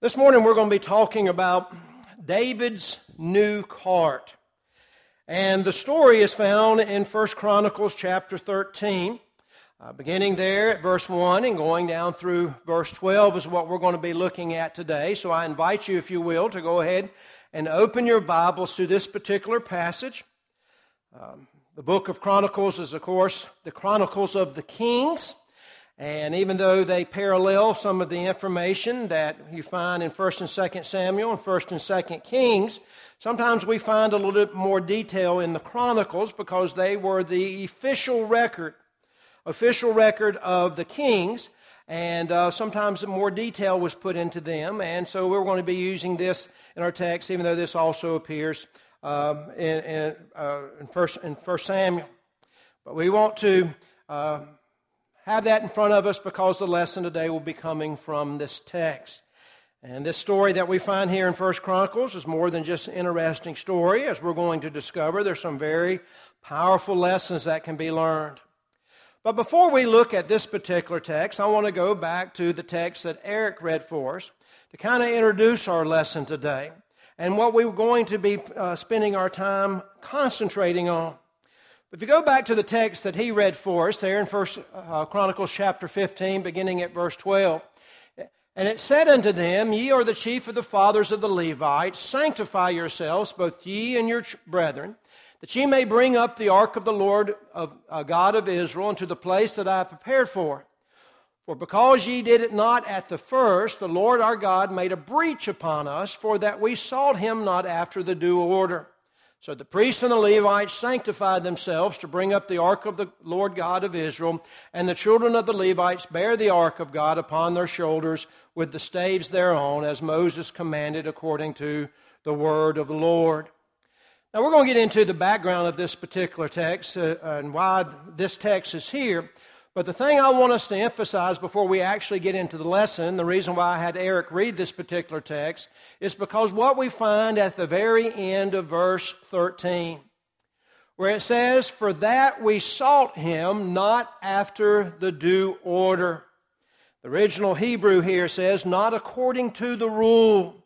This morning we're going to be talking about David's new cart. And the story is found in 1 Chronicles chapter 13. Uh, beginning there at verse 1 and going down through verse 12 is what we're going to be looking at today. So I invite you, if you will, to go ahead and open your Bibles to this particular passage. Um, the book of Chronicles is, of course, the Chronicles of the Kings. And even though they parallel some of the information that you find in 1st and 2nd Samuel and 1st and 2nd Kings, sometimes we find a little bit more detail in the Chronicles because they were the official record, official record of the kings, and uh, sometimes more detail was put into them. And so we're going to be using this in our text, even though this also appears um, in, in, uh, in, first, in First Samuel. But we want to. Uh, have that in front of us because the lesson today will be coming from this text. And this story that we find here in First Chronicles is more than just an interesting story. As we're going to discover, there's some very powerful lessons that can be learned. But before we look at this particular text, I want to go back to the text that Eric read for us to kind of introduce our lesson today and what we're going to be uh, spending our time concentrating on. If you go back to the text that he read for us there in First uh, Chronicles chapter 15, beginning at verse 12, and it said unto them, Ye are the chief of the fathers of the Levites, sanctify yourselves, both ye and your brethren, that ye may bring up the ark of the Lord of uh, God of Israel into the place that I have prepared for. For because ye did it not at the first, the Lord our God made a breach upon us, for that we sought him not after the due order. So the priests and the Levites sanctified themselves to bring up the ark of the Lord God of Israel, and the children of the Levites bear the ark of God upon their shoulders with the staves thereon, as Moses commanded according to the word of the Lord. Now we're going to get into the background of this particular text uh, and why this text is here. But the thing I want us to emphasize before we actually get into the lesson, the reason why I had Eric read this particular text, is because what we find at the very end of verse 13, where it says, For that we sought him not after the due order. The original Hebrew here says, Not according to the rule.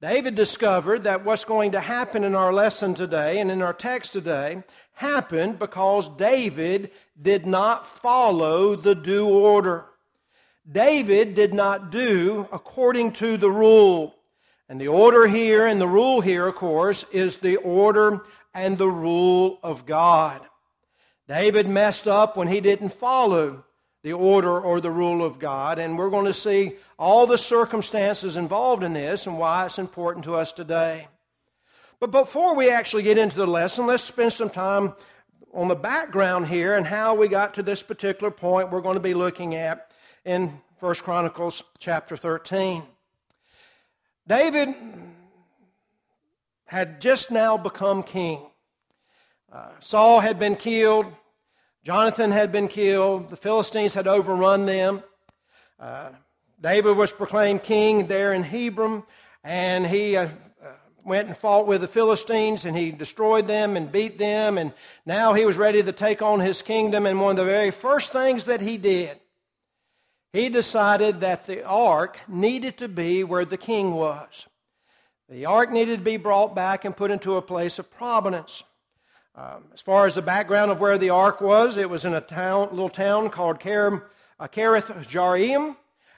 David discovered that what's going to happen in our lesson today and in our text today happened because David did not follow the due order. David did not do according to the rule. And the order here and the rule here, of course, is the order and the rule of God. David messed up when he didn't follow the order or the rule of God. And we're going to see all the circumstances involved in this and why it's important to us today. But before we actually get into the lesson, let's spend some time on the background here and how we got to this particular point we're going to be looking at in 1 Chronicles chapter 13. David had just now become king. Uh, Saul had been killed. Jonathan had been killed. The Philistines had overrun them. Uh, David was proclaimed king there in Hebron, and he uh, went and fought with the Philistines, and he destroyed them and beat them, and now he was ready to take on his kingdom. And one of the very first things that he did, he decided that the ark needed to be where the king was. The ark needed to be brought back and put into a place of providence. Um, as far as the background of where the ark was, it was in a town, little town called Kiriath uh, Jearim.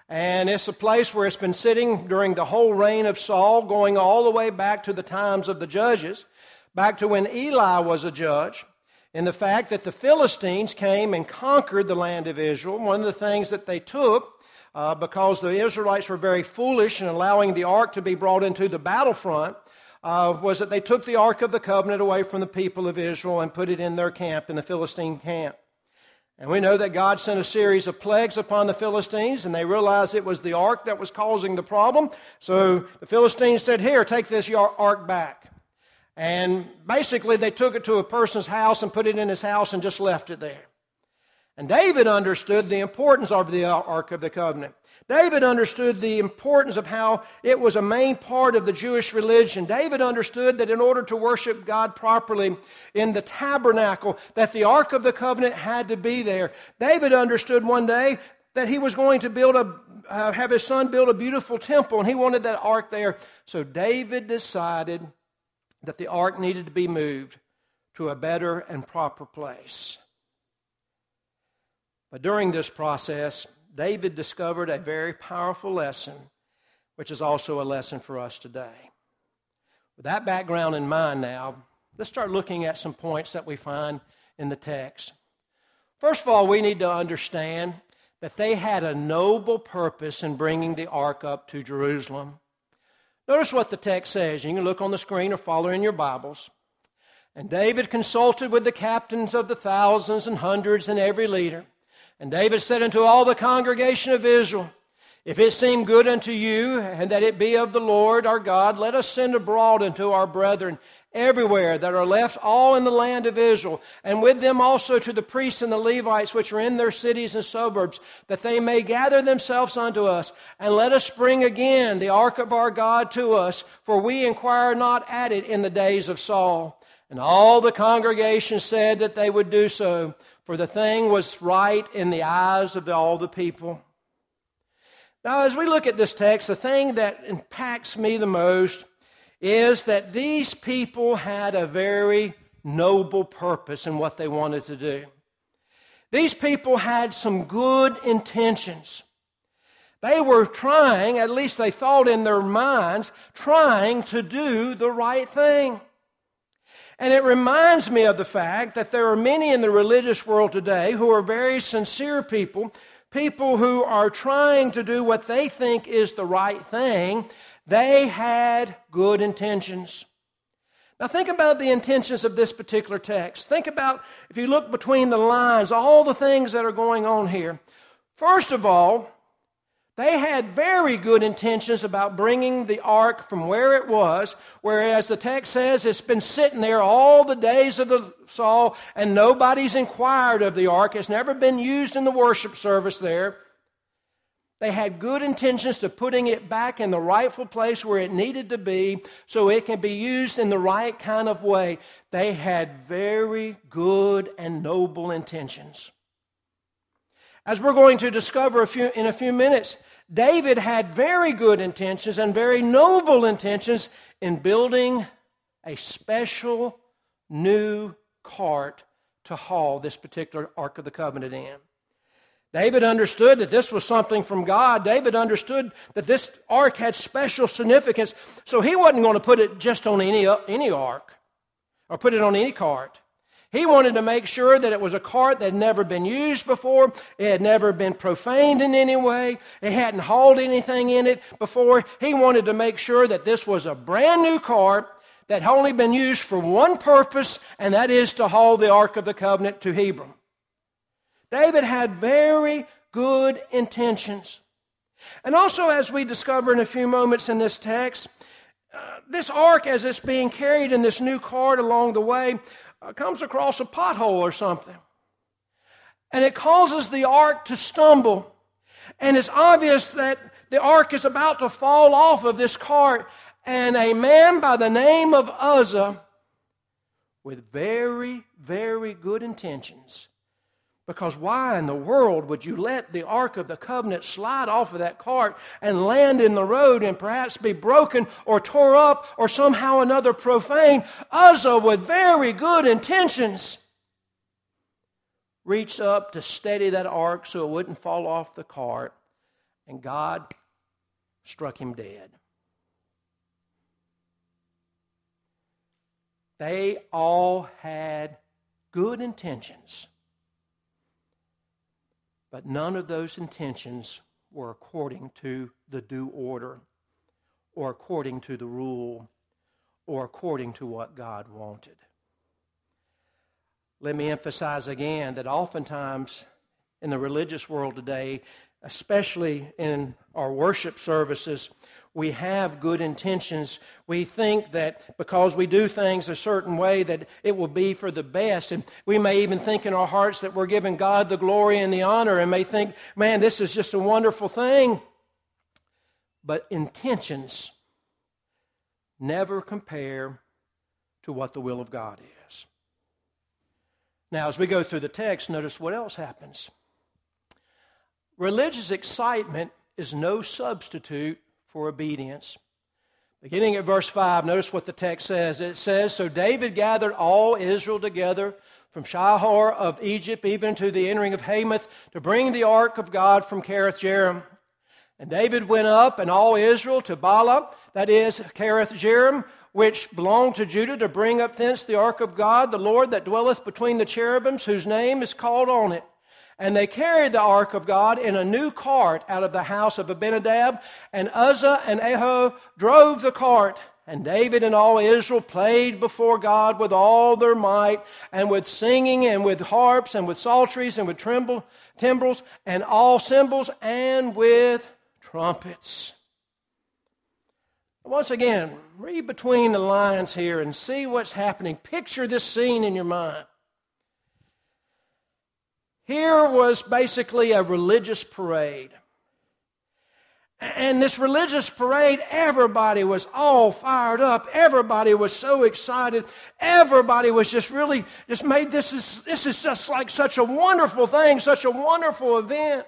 And it's a place where it's been sitting during the whole reign of Saul, going all the way back to the times of the judges, back to when Eli was a judge. In the fact that the Philistines came and conquered the land of Israel, one of the things that they took, uh, because the Israelites were very foolish in allowing the ark to be brought into the battlefront, uh, was that they took the Ark of the Covenant away from the people of Israel and put it in their camp, in the Philistine camp. And we know that God sent a series of plagues upon the Philistines, and they realized it was the ark that was causing the problem. So the Philistines said, Here, take this ark back. And basically, they took it to a person's house and put it in his house and just left it there. And David understood the importance of the uh, Ark of the Covenant. David understood the importance of how it was a main part of the Jewish religion. David understood that in order to worship God properly in the tabernacle, that the Ark of the Covenant had to be there. David understood one day that he was going to build a, uh, have his son build a beautiful temple, and he wanted that ark there. So David decided that the ark needed to be moved to a better and proper place. But during this process, David discovered a very powerful lesson, which is also a lesson for us today. With that background in mind now, let's start looking at some points that we find in the text. First of all, we need to understand that they had a noble purpose in bringing the ark up to Jerusalem. Notice what the text says. You can look on the screen or follow in your Bibles. And David consulted with the captains of the thousands and hundreds and every leader. And David said unto all the congregation of Israel, If it seem good unto you, and that it be of the Lord our God, let us send abroad unto our brethren everywhere that are left all in the land of Israel, and with them also to the priests and the Levites which are in their cities and suburbs, that they may gather themselves unto us, and let us bring again the ark of our God to us, for we inquire not at it in the days of Saul. And all the congregation said that they would do so, for the thing was right in the eyes of all the people. Now, as we look at this text, the thing that impacts me the most is that these people had a very noble purpose in what they wanted to do. These people had some good intentions. They were trying, at least they thought in their minds, trying to do the right thing. And it reminds me of the fact that there are many in the religious world today who are very sincere people, people who are trying to do what they think is the right thing, they had good intentions. Now, think about the intentions of this particular text. Think about, if you look between the lines, all the things that are going on here. First of all, they had very good intentions about bringing the ark from where it was, whereas the text says it's been sitting there all the days of the Saul, and nobody's inquired of the ark. It's never been used in the worship service there. They had good intentions to putting it back in the rightful place where it needed to be so it can be used in the right kind of way. They had very good and noble intentions. As we're going to discover a few, in a few minutes, David had very good intentions and very noble intentions in building a special new cart to haul this particular Ark of the Covenant in. David understood that this was something from God. David understood that this ark had special significance. So he wasn't going to put it just on any, any ark or put it on any cart. He wanted to make sure that it was a cart that had never been used before. It had never been profaned in any way. It hadn't hauled anything in it before. He wanted to make sure that this was a brand new cart that had only been used for one purpose, and that is to haul the Ark of the Covenant to Hebron. David had very good intentions. And also, as we discover in a few moments in this text, uh, this ark, as it's being carried in this new cart along the way, Uh, comes across a pothole or something. And it causes the ark to stumble. And it's obvious that the ark is about to fall off of this cart. And a man by the name of Uzzah, with very, very good intentions, because why in the world would you let the Ark of the Covenant slide off of that cart and land in the road and perhaps be broken or tore up or somehow another profane? Uzzah, with very good intentions, reached up to steady that ark so it wouldn't fall off the cart, and God struck him dead. They all had good intentions but none of those intentions were according to the due order or according to the rule or according to what God wanted. Let me emphasize again that oftentimes in the religious world today, especially in our worship services, we have good intentions. We think that because we do things a certain way that it will be for the best. And we may even think in our hearts that we're giving God the glory and the honor and may think, man, this is just a wonderful thing. But intentions never compare to what the will of God is. Now, as we go through the text, notice what else happens religious excitement is no substitute for obedience. Beginning at verse 5, notice what the text says. It says, So David gathered all Israel together from Shihor of Egypt even to the entering of Hamath to bring the ark of God from Kiriath Jearim. And David went up and all Israel to Baalah, that is, Kiriath Jearim, which belonged to Judah, to bring up thence the ark of God, the Lord that dwelleth between the cherubims, whose name is called on it. And they carried the ark of God in a new cart out of the house of Abinadab. And Uzzah and Ahio drove the cart. And David and all Israel played before God with all their might, and with singing, and with harps, and with psalteries, and with tremble, timbrels, and all cymbals, and with trumpets. Once again, read between the lines here and see what's happening. Picture this scene in your mind. Here was basically a religious parade. And this religious parade, everybody was all fired up. Everybody was so excited. Everybody was just really just made this is this is just like such a wonderful thing, such a wonderful event.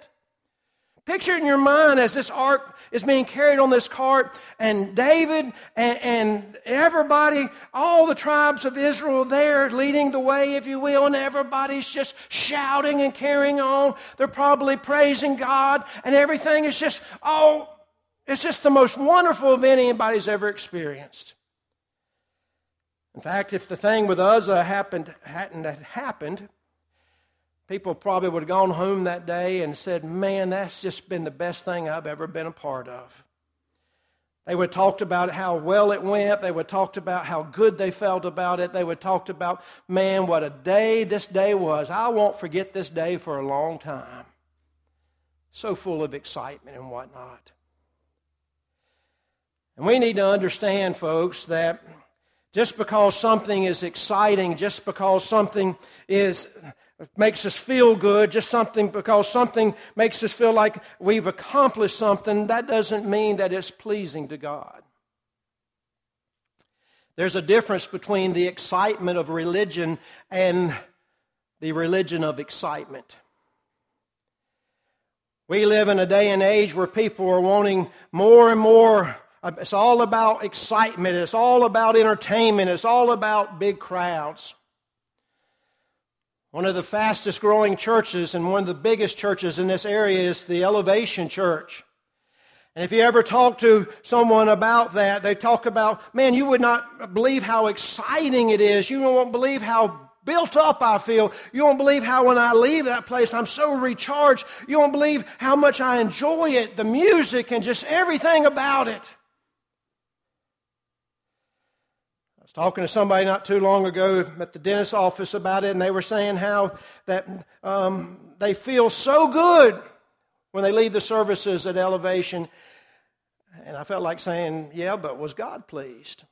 Picture in your mind as this ark is being carried on this cart, and David and, and, everybody, all the tribes of Israel there leading the way, if you will, and everybody's just shouting and carrying on. They're probably praising God, and everything is just, oh, it's just the most wonderful event anybody's ever experienced. In fact, if the thing with Uzzah uh, happened, hadn't happened, People probably would have gone home that day and said, Man, that's just been the best thing I've ever been a part of. They would have talked about how well it went. They would have talked about how good they felt about it. They would have talked about, man, what a day this day was. I won't forget this day for a long time. So full of excitement and whatnot. And we need to understand, folks, that just because something is exciting, just because something is makes us feel good, just something because something makes us feel like we've accomplished something, that doesn't mean that it's pleasing to God. There's a difference between the excitement of religion and the religion of excitement. We live in a day and age where people are wanting more and more. It's all about excitement. It's all about entertainment. It's all about big crowds. One of the fastest growing churches and one of the biggest churches in this area is the Elevation Church. And if you ever talk to someone about that, they talk about, man, you would not believe how exciting it is. You won't believe how built up I feel. You won't believe how when I leave that place, I'm so recharged. You won't believe how much I enjoy it, the music and just everything about it. Talking to somebody not too long ago at the dentist's office about it, and they were saying how that um, they feel so good when they leave the services at elevation. And I felt like saying, Yeah, but was God pleased?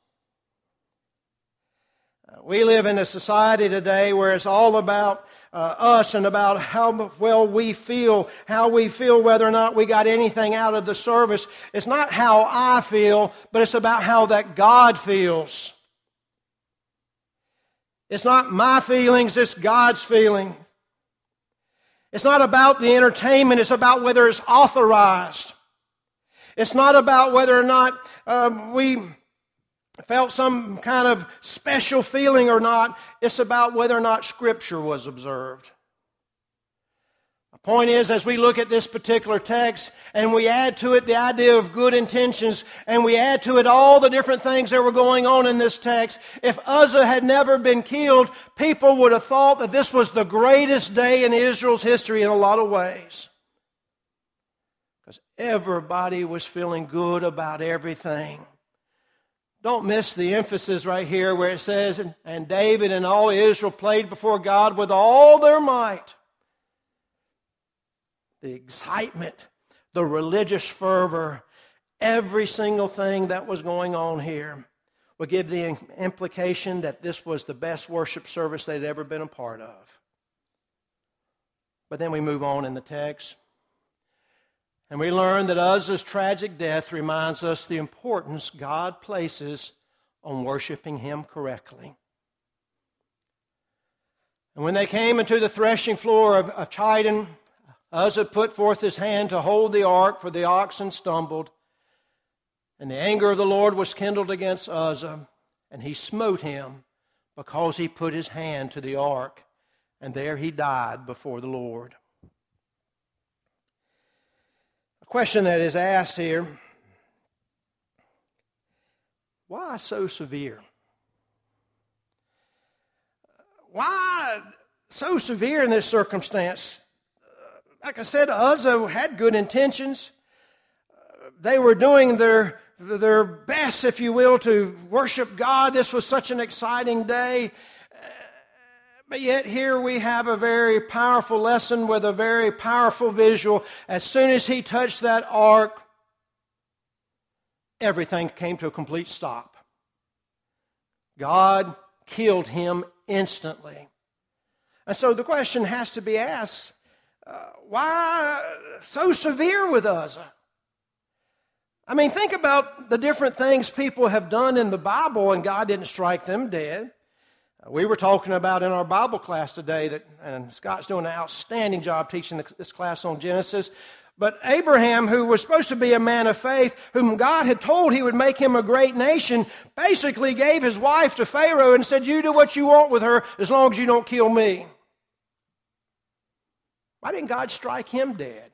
Uh, we live in a society today where it's all about uh, us and about how well we feel, how we feel whether or not we got anything out of the service. It's not how I feel, but it's about how that God feels. It's not my feelings, it's God's feeling. It's not about the entertainment, it's about whether it's authorized. It's not about whether or not um, we felt some kind of special feeling or not. It's about whether or not Scripture was observed. Point is, as we look at this particular text and we add to it the idea of good intentions and we add to it all the different things that were going on in this text, if Uzzah had never been killed, people would have thought that this was the greatest day in Israel's history in a lot of ways. Because everybody was feeling good about everything. Don't miss the emphasis right here where it says, and David and all Israel played before God with all their might the excitement, the religious fervor, every single thing that was going on here would give the implication that this was the best worship service they'd ever been a part of. But then we move on in the text. And we learn that Uzzah's tragic death reminds us the importance God places on worshiping Him correctly. And when they came into the threshing floor of, of Chidon, Uzzah put forth his hand to hold the ark, for the oxen stumbled. And the anger of the Lord was kindled against Uzzah, and he smote him because he put his hand to the ark, and there he died before the Lord. A question that is asked here why so severe? Why so severe in this circumstance? Like I said, Uzzah had good intentions. They were doing their, their best, if you will, to worship God. This was such an exciting day. But yet, here we have a very powerful lesson with a very powerful visual. As soon as he touched that ark, everything came to a complete stop. God killed him instantly. And so the question has to be asked uh, why so severe with us? I mean, think about the different things people have done in the Bible and God didn't strike them dead. Uh, we were talking about in our Bible class today that, and Scott's doing an outstanding job teaching this class on Genesis, but Abraham, who was supposed to be a man of faith, whom God had told he would make him a great nation, basically gave his wife to Pharaoh and said, You do what you want with her as long as you don't kill me. Why didn't God strike him dead?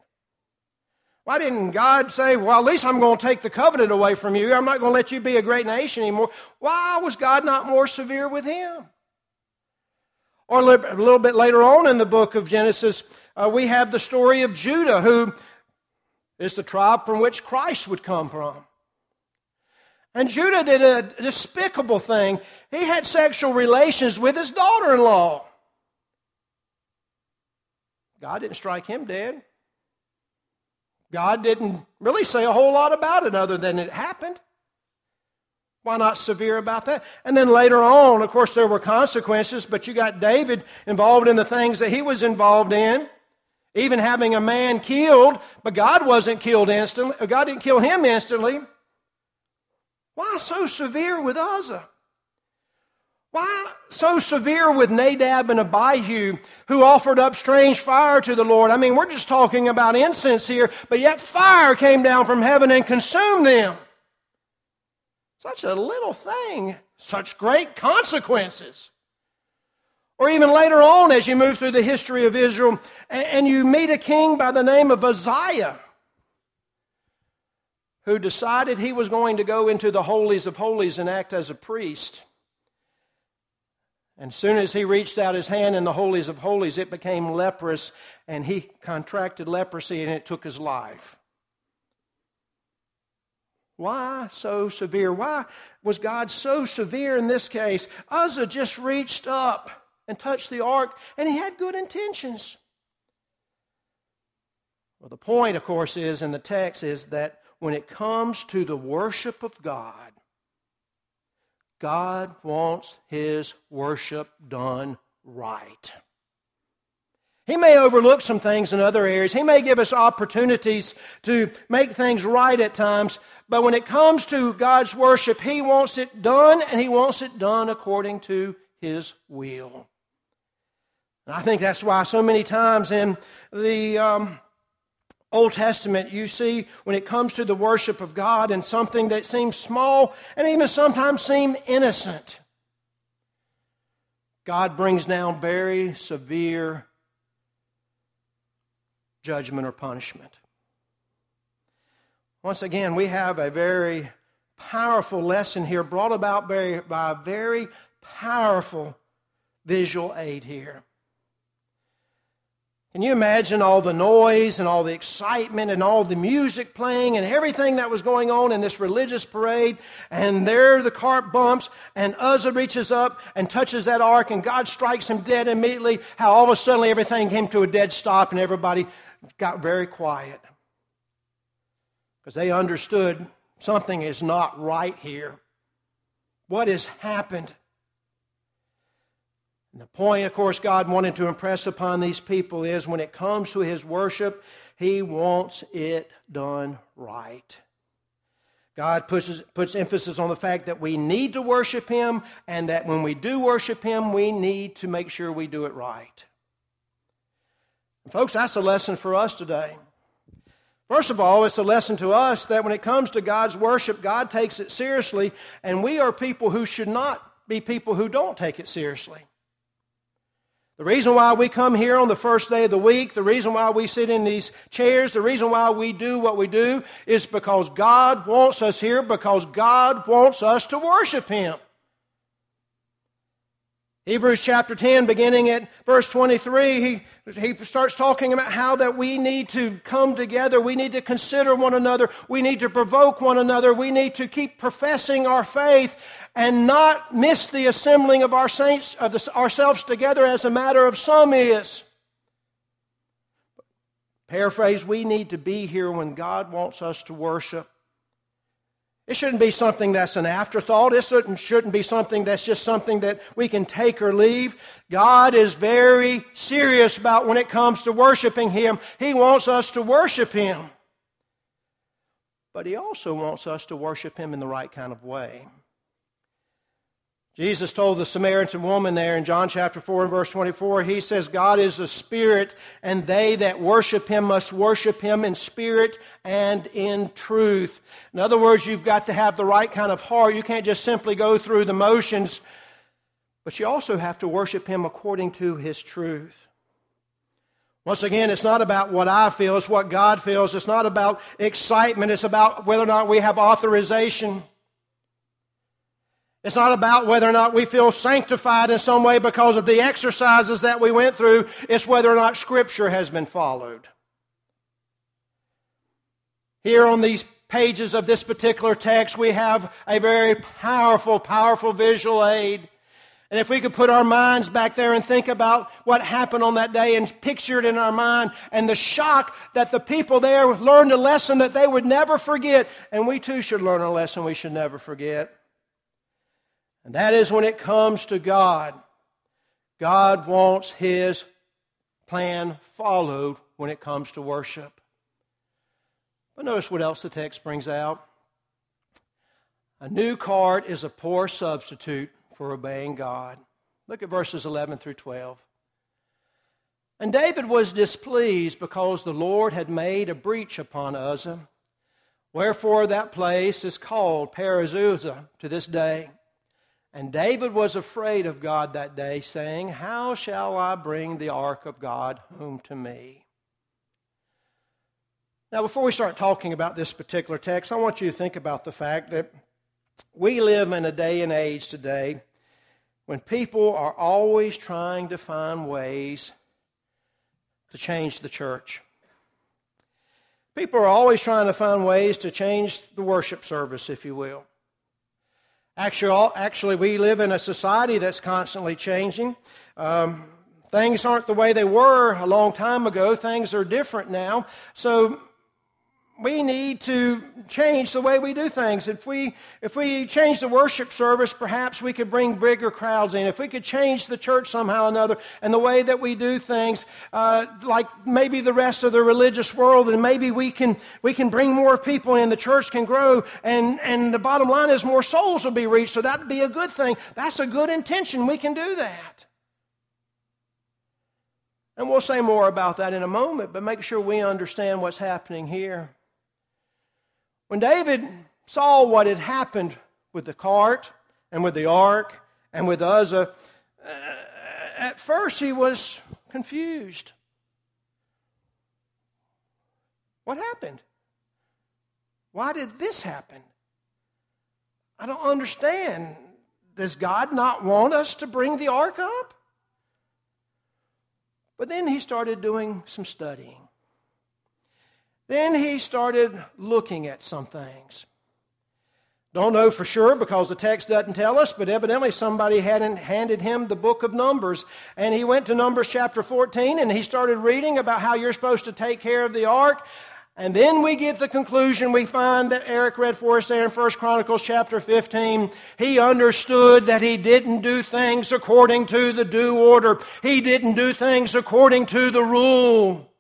Why didn't God say, Well, at least I'm going to take the covenant away from you. I'm not going to let you be a great nation anymore? Why was God not more severe with him? Or a little bit later on in the book of Genesis, uh, we have the story of Judah, who is the tribe from which Christ would come from. And Judah did a despicable thing. He had sexual relations with his daughter in law. God didn't strike him dead. God didn't really say a whole lot about it other than it happened. Why not severe about that? And then later on, of course, there were consequences, but you got David involved in the things that he was involved in, even having a man killed, but God wasn't killed instantly. God didn't kill him instantly. Why so severe with Uzzah? Why so severe with Nadab and Abihu, who offered up strange fire to the Lord? I mean, we're just talking about incense here, but yet fire came down from heaven and consumed them. Such a little thing, such great consequences. Or even later on, as you move through the history of Israel, and you meet a king by the name of Uzziah, who decided he was going to go into the holies of holies and act as a priest. And as soon as he reached out his hand in the holies of holies, it became leprous, and he contracted leprosy, and it took his life. Why so severe? Why was God so severe in this case? Uzzah just reached up and touched the ark, and he had good intentions. Well, the point, of course, is in the text is that when it comes to the worship of God, God wants his worship done right. He may overlook some things in other areas. He may give us opportunities to make things right at times. But when it comes to God's worship, He wants it done, and He wants it done according to His will. And I think that's why so many times in the um, Old Testament, you see when it comes to the worship of God and something that seems small and even sometimes seem innocent, God brings down very severe judgment or punishment. Once again, we have a very powerful lesson here brought about by, by a very powerful visual aid here. Can you imagine all the noise and all the excitement and all the music playing and everything that was going on in this religious parade? And there the cart bumps, and Uzzah reaches up and touches that ark, and God strikes him dead immediately. How all of a sudden everything came to a dead stop, and everybody got very quiet. Because they understood something is not right here. What has happened? And the point, of course, God wanted to impress upon these people is when it comes to His worship, He wants it done right. God puts, puts emphasis on the fact that we need to worship Him, and that when we do worship Him, we need to make sure we do it right. Folks, that's a lesson for us today. First of all, it's a lesson to us that when it comes to God's worship, God takes it seriously, and we are people who should not be people who don't take it seriously. The reason why we come here on the first day of the week, the reason why we sit in these chairs, the reason why we do what we do is because God wants us here, because God wants us to worship Him. Hebrews chapter 10, beginning at verse 23, he, he starts talking about how that we need to come together. We need to consider one another. We need to provoke one another. We need to keep professing our faith and not miss the assembling of our saints, of the, ourselves together as a matter of some is. Paraphrase, we need to be here when God wants us to worship. It shouldn't be something that's an afterthought. It shouldn't, shouldn't be something that's just something that we can take or leave. God is very serious about when it comes to worshiping Him. He wants us to worship Him. But He also wants us to worship Him in the right kind of way. Jesus told the Samaritan woman there in John chapter 4 and verse 24, He says, God is a spirit, and they that worship Him must worship Him in spirit and in truth. In other words, you've got to have the right kind of heart. You can't just simply go through the motions, but you also have to worship Him according to His truth. Once again, it's not about what I feel, it's what God feels. It's not about excitement, it's about whether or not we have authorization. It's not about whether or not we feel sanctified in some way because of the exercises that we went through. It's whether or not Scripture has been followed. Here on these pages of this particular text, we have a very powerful, powerful visual aid. And if we could put our minds back there and think about what happened on that day and picture it in our mind and the shock that the people there learned a lesson that they would never forget, and we too should learn a lesson we should never forget. And that is when it comes to God. God wants His plan followed when it comes to worship. But notice what else the text brings out. A new cart is a poor substitute for obeying God. Look at verses 11 through 12. And David was displeased because the Lord had made a breach upon Uzzah. Wherefore that place is called Perezuzza to this day. And David was afraid of God that day, saying, How shall I bring the ark of God home to me? Now, before we start talking about this particular text, I want you to think about the fact that we live in a day and age today when people are always trying to find ways to change the church. People are always trying to find ways to change the worship service, if you will. Actually, actually, we live in a society that's constantly changing. Um, things aren't the way they were a long time ago. Things are different now. So we need to change the way we do things. If we, if we change the worship service, perhaps we could bring bigger crowds in. If we could change the church somehow or another and the way that we do things, uh, like maybe the rest of the religious world, and maybe we can, we can bring more people in, the church can grow, and, and the bottom line is more souls will be reached, so that'd be a good thing. That's a good intention. We can do that. And we'll say more about that in a moment, but make sure we understand what's happening here. When David saw what had happened with the cart and with the ark and with Uzzah, uh, at first he was confused. What happened? Why did this happen? I don't understand. Does God not want us to bring the ark up? But then he started doing some studying. Then he started looking at some things. Don't know for sure because the text doesn't tell us, but evidently somebody hadn't handed him the book of Numbers. And he went to Numbers chapter 14 and he started reading about how you're supposed to take care of the ark. And then we get the conclusion we find that Eric read for us there in 1 Chronicles chapter 15. He understood that he didn't do things according to the due order. He didn't do things according to the rule.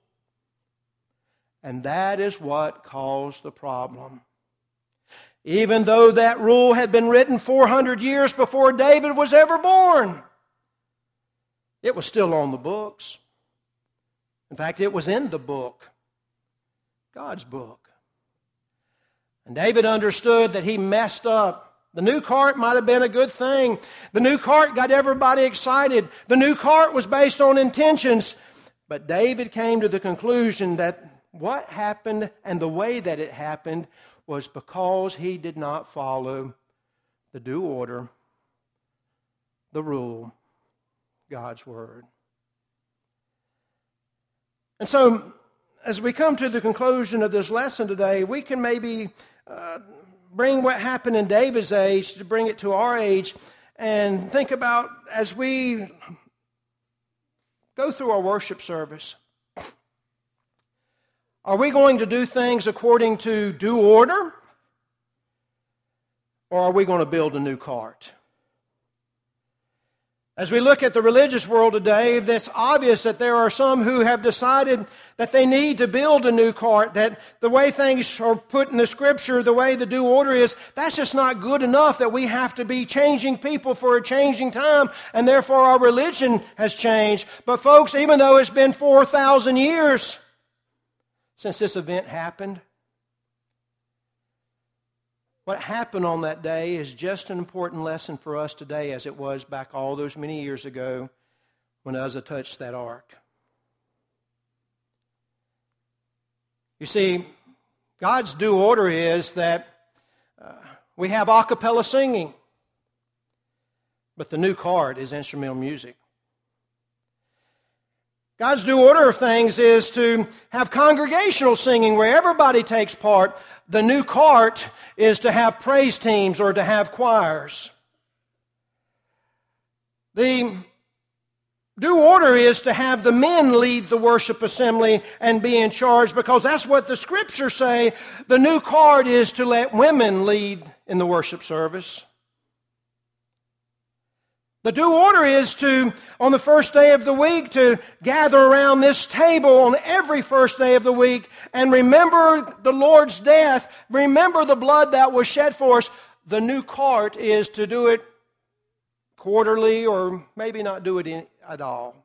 And that is what caused the problem. Even though that rule had been written 400 years before David was ever born, it was still on the books. In fact, it was in the book, God's book. And David understood that he messed up. The new cart might have been a good thing. The new cart got everybody excited. The new cart was based on intentions. But David came to the conclusion that what happened and the way that it happened was because he did not follow the due order, the rule, God's word. And so, as we come to the conclusion of this lesson today, we can maybe uh, bring what happened in David's age to bring it to our age and think about as we go through our worship service. Are we going to do things according to due order? Or are we going to build a new cart? As we look at the religious world today, it's obvious that there are some who have decided that they need to build a new cart, that the way things are put in the scripture, the way the due order is, that's just not good enough, that we have to be changing people for a changing time, and therefore our religion has changed. But folks, even though it's been 4,000 years since this event happened, what happened on that day is just an important lesson for us today as it was back all those many years ago when Uzzah touched that ark. You see, God's due order is that uh, we have a cappella singing, but the new card is instrumental music. God's due order of things is to have congregational singing where everybody takes part. The new cart is to have praise teams or to have choirs. The due order is to have the men lead the worship assembly and be in charge because that's what the scriptures say. The new cart is to let women lead in the worship service. The due order is to, on the first day of the week, to gather around this table on every first day of the week and remember the Lord's death, remember the blood that was shed for us. The new cart is to do it quarterly or maybe not do it at all.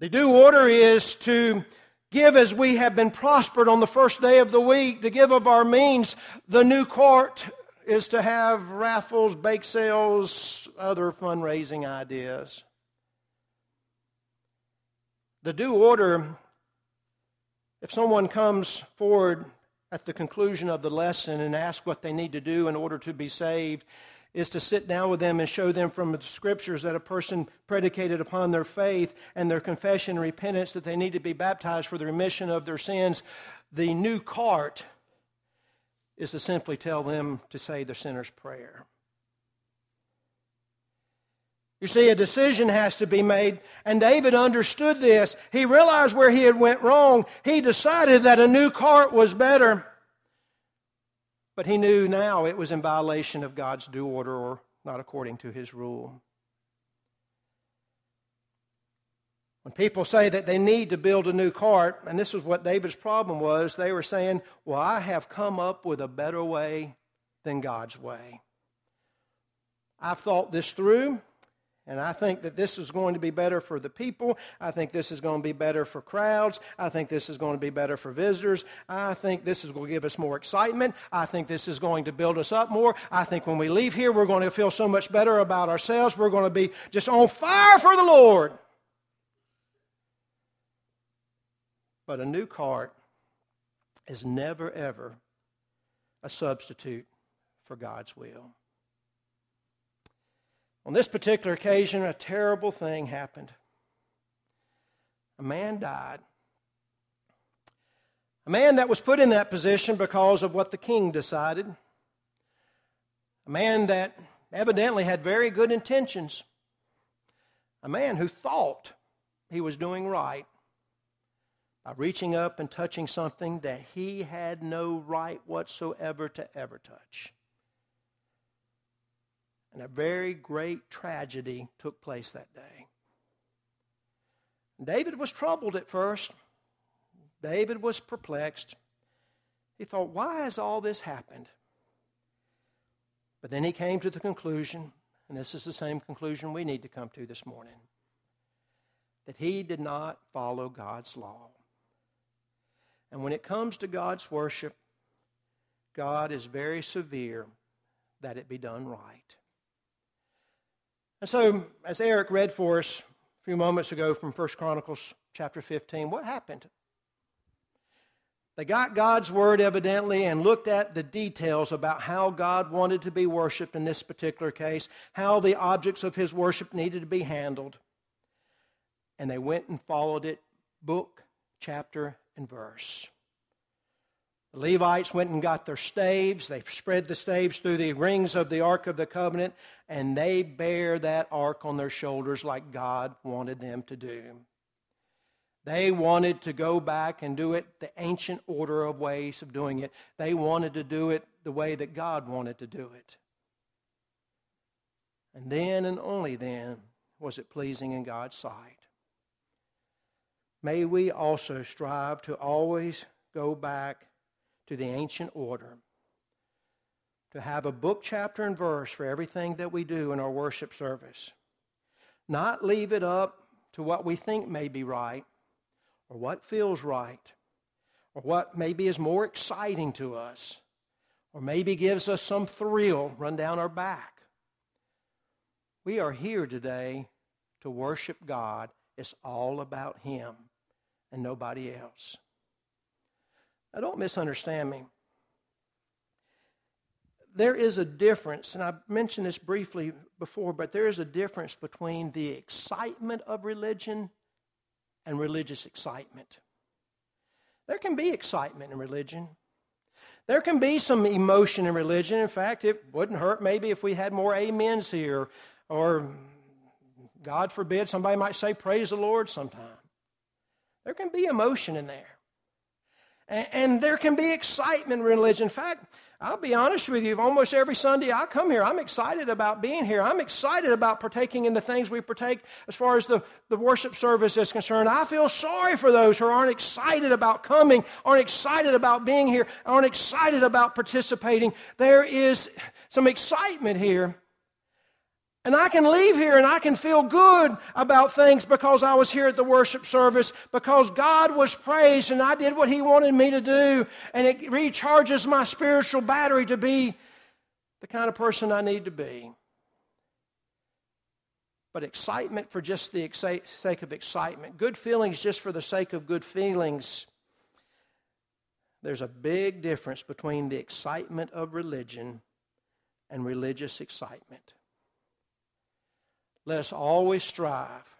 The due order is to give as we have been prospered on the first day of the week, to give of our means. The new cart is to have raffles, bake sales, other fundraising ideas. The due order, if someone comes forward at the conclusion of the lesson and asks what they need to do in order to be saved, is to sit down with them and show them from the scriptures that a person predicated upon their faith and their confession and repentance that they need to be baptized for the remission of their sins. The new cart is to simply tell them to say the sinner's prayer. You see, a decision has to be made, and David understood this. He realized where he had went wrong. He decided that a new cart was better. But he knew now it was in violation of God's due order or not according to his rule. When people say that they need to build a new cart, and this is what David's problem was, they were saying, Well, I have come up with a better way than God's way. I've thought this through, and I think that this is going to be better for the people. I think this is going to be better for crowds. I think this is going to be better for visitors. I think this is going to give us more excitement. I think this is going to build us up more. I think when we leave here, we're going to feel so much better about ourselves. We're going to be just on fire for the Lord. But a new cart is never, ever a substitute for God's will. On this particular occasion, a terrible thing happened. A man died. A man that was put in that position because of what the king decided. A man that evidently had very good intentions. A man who thought he was doing right by reaching up and touching something that he had no right whatsoever to ever touch. And a very great tragedy took place that day. David was troubled at first. David was perplexed. He thought, why has all this happened? But then he came to the conclusion, and this is the same conclusion we need to come to this morning that he did not follow God's law. And when it comes to God's worship, God is very severe that it be done right. And so, as Eric read for us a few moments ago from 1 Chronicles chapter 15, what happened? They got God's word evidently and looked at the details about how God wanted to be worshiped in this particular case, how the objects of his worship needed to be handled. And they went and followed it book, chapter, and verse. The Levites went and got their staves. They spread the staves through the rings of the Ark of the Covenant, and they bear that ark on their shoulders like God wanted them to do. They wanted to go back and do it the ancient order of ways of doing it. They wanted to do it the way that God wanted to do it. And then and only then was it pleasing in God's sight. May we also strive to always go back to the ancient order, to have a book, chapter, and verse for everything that we do in our worship service. Not leave it up to what we think may be right, or what feels right, or what maybe is more exciting to us, or maybe gives us some thrill run down our back. We are here today to worship God. It's all about Him and nobody else. Now, don't misunderstand me. There is a difference, and I mentioned this briefly before, but there is a difference between the excitement of religion and religious excitement. There can be excitement in religion. There can be some emotion in religion. In fact, it wouldn't hurt maybe if we had more amens here, or God forbid, somebody might say, Praise the Lord sometime. There can be emotion in there. And, and there can be excitement in religion. In fact, I'll be honest with you, almost every Sunday I come here, I'm excited about being here. I'm excited about partaking in the things we partake as far as the, the worship service is concerned. I feel sorry for those who aren't excited about coming, aren't excited about being here, aren't excited about participating. There is some excitement here. And I can leave here and I can feel good about things because I was here at the worship service, because God was praised and I did what He wanted me to do. And it recharges my spiritual battery to be the kind of person I need to be. But excitement for just the sake of excitement, good feelings just for the sake of good feelings. There's a big difference between the excitement of religion and religious excitement. Let us always strive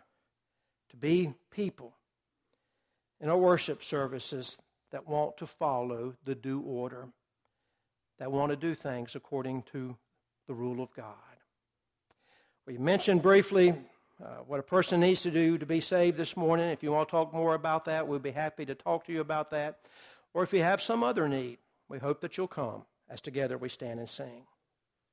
to be people in our worship services that want to follow the due order, that want to do things according to the rule of God. We mentioned briefly uh, what a person needs to do to be saved this morning. If you want to talk more about that, we'll be happy to talk to you about that. Or if you have some other need, we hope that you'll come as together we stand and sing.